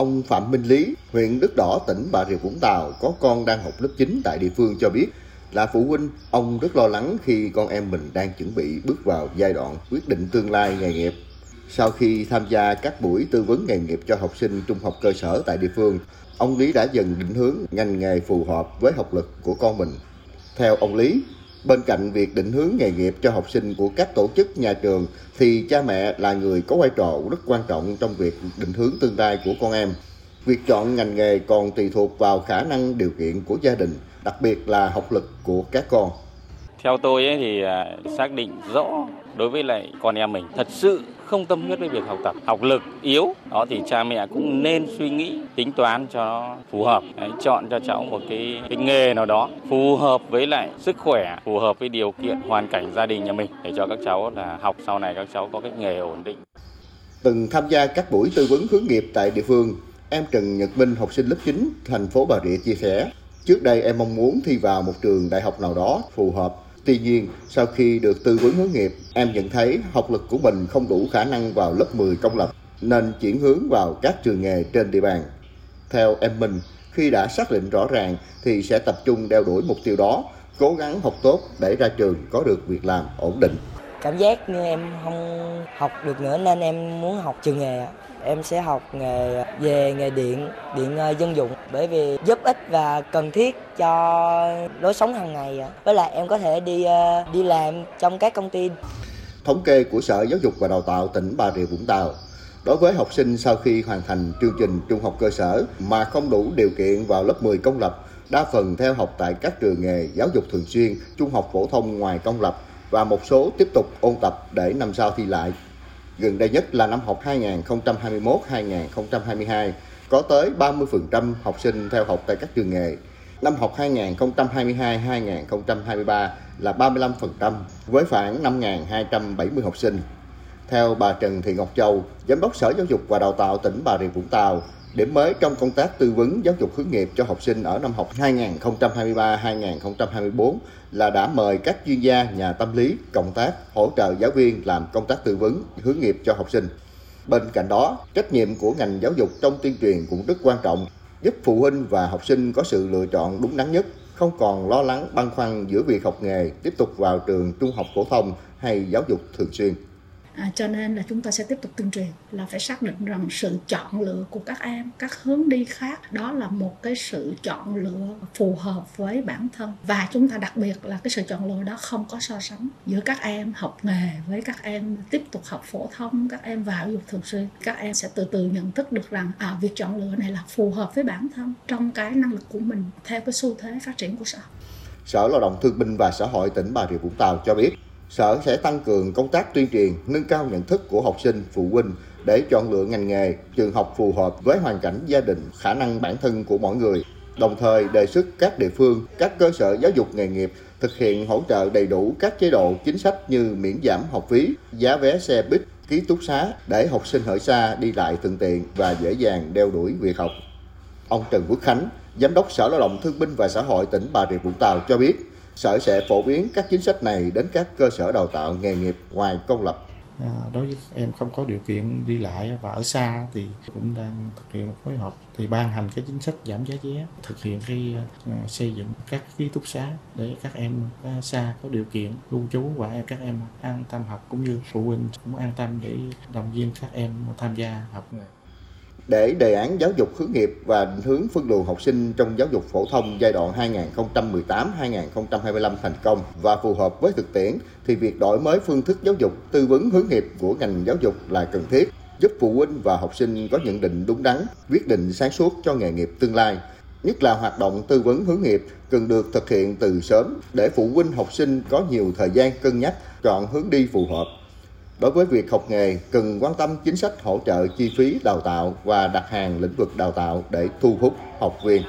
Ông Phạm Minh Lý, huyện Đức Đỏ, tỉnh Bà Rịa Vũng Tàu có con đang học lớp 9 tại địa phương cho biết là phụ huynh, ông rất lo lắng khi con em mình đang chuẩn bị bước vào giai đoạn quyết định tương lai nghề nghiệp. Sau khi tham gia các buổi tư vấn nghề nghiệp cho học sinh trung học cơ sở tại địa phương, ông Lý đã dần định hướng ngành nghề phù hợp với học lực của con mình. Theo ông Lý, bên cạnh việc định hướng nghề nghiệp cho học sinh của các tổ chức nhà trường thì cha mẹ là người có vai trò rất quan trọng trong việc định hướng tương lai của con em. Việc chọn ngành nghề còn tùy thuộc vào khả năng điều kiện của gia đình, đặc biệt là học lực của các con. Theo tôi ấy thì à, xác định rõ đối với lại con em mình thật sự không tâm huyết với việc học tập, học lực yếu, đó thì cha mẹ cũng nên suy nghĩ tính toán cho nó phù hợp, Đấy, chọn cho cháu một cái, cái nghề nào đó phù hợp với lại sức khỏe, phù hợp với điều kiện hoàn cảnh gia đình nhà mình để cho các cháu là học sau này các cháu có cái nghề ổn định. Từng tham gia các buổi tư vấn hướng nghiệp tại địa phương, em Trần Nhật Minh, học sinh lớp 9, thành phố Bà Rịa chia sẻ, trước đây em mong muốn thi vào một trường đại học nào đó phù hợp Tuy nhiên, sau khi được tư vấn hướng nghiệp, em nhận thấy học lực của mình không đủ khả năng vào lớp 10 công lập, nên chuyển hướng vào các trường nghề trên địa bàn. Theo em mình, khi đã xác định rõ ràng thì sẽ tập trung đeo đuổi mục tiêu đó, cố gắng học tốt để ra trường có được việc làm ổn định. Cảm giác như em không học được nữa nên em muốn học trường nghề em sẽ học nghề về nghề điện điện ờ, dân dụng. Bởi vì giúp ích và cần thiết cho lối sống hàng ngày với lại em có thể đi ờ, đi làm trong các công ty. Thống kê của Sở Giáo dục và Đào tạo tỉnh Bà Rịa Vũng Tàu Đối với học sinh sau khi hoàn thành chương trình trung học cơ sở mà không đủ điều kiện vào lớp 10 công lập, đa phần theo học tại các trường nghề giáo dục thường xuyên, trung học phổ thông ngoài công lập và một số tiếp tục ôn tập để năm sau thi lại gần đây nhất là năm học 2021-2022, có tới 30% học sinh theo học tại các trường nghề. Năm học 2022-2023 là 35%, với khoảng 5.270 học sinh. Theo bà Trần Thị Ngọc Châu, Giám đốc Sở Giáo dục và Đào tạo tỉnh Bà Rịa Vũng Tàu, Điểm mới trong công tác tư vấn giáo dục hướng nghiệp cho học sinh ở năm học 2023-2024 là đã mời các chuyên gia nhà tâm lý cộng tác hỗ trợ giáo viên làm công tác tư vấn hướng nghiệp cho học sinh. Bên cạnh đó, trách nhiệm của ngành giáo dục trong tuyên truyền cũng rất quan trọng, giúp phụ huynh và học sinh có sự lựa chọn đúng đắn nhất, không còn lo lắng băn khoăn giữa việc học nghề, tiếp tục vào trường trung học phổ thông hay giáo dục thường xuyên. À, cho nên là chúng ta sẽ tiếp tục tuyên truyền là phải xác định rằng sự chọn lựa của các em các hướng đi khác đó là một cái sự chọn lựa phù hợp với bản thân. Và chúng ta đặc biệt là cái sự chọn lựa đó không có so sánh giữa các em học nghề với các em tiếp tục học phổ thông các em vào giáo dục thường xuyên. Các em sẽ từ từ nhận thức được rằng à, việc chọn lựa này là phù hợp với bản thân trong cái năng lực của mình theo cái xu thế phát triển của xã hội. Sở Lao động Thương binh và Xã hội tỉnh Bà Rịa Vũng Tàu cho biết Sở sẽ tăng cường công tác tuyên truyền, nâng cao nhận thức của học sinh, phụ huynh để chọn lựa ngành nghề, trường học phù hợp với hoàn cảnh gia đình, khả năng bản thân của mỗi người. Đồng thời đề xuất các địa phương, các cơ sở giáo dục nghề nghiệp thực hiện hỗ trợ đầy đủ các chế độ chính sách như miễn giảm học phí, giá vé xe buýt, ký túc xá để học sinh ở xa đi lại thuận tiện và dễ dàng đeo đuổi việc học. Ông Trần Quốc Khánh, Giám đốc Sở Lao động Thương binh và Xã hội tỉnh Bà Rịa Vũng Tàu cho biết, Sở sẽ phổ biến các chính sách này đến các cơ sở đào tạo nghề nghiệp ngoài công lập. À, đối với em không có điều kiện đi lại và ở xa thì cũng đang thực hiện một phối hợp thì ban hành cái chính sách giảm giá vé thực hiện cái uh, xây dựng các ký túc xá để các em uh, xa có điều kiện lưu trú và các em an tâm học cũng như phụ huynh cũng an tâm để động viên các em tham gia học nghề để đề án giáo dục hướng nghiệp và định hướng phân luồng học sinh trong giáo dục phổ thông giai đoạn 2018-2025 thành công và phù hợp với thực tiễn thì việc đổi mới phương thức giáo dục tư vấn hướng nghiệp của ngành giáo dục là cần thiết, giúp phụ huynh và học sinh có nhận định đúng đắn, quyết định sáng suốt cho nghề nghiệp tương lai. Nhất là hoạt động tư vấn hướng nghiệp cần được thực hiện từ sớm để phụ huynh học sinh có nhiều thời gian cân nhắc chọn hướng đi phù hợp Đối với việc học nghề, cần quan tâm chính sách hỗ trợ chi phí đào tạo và đặt hàng lĩnh vực đào tạo để thu hút học viên.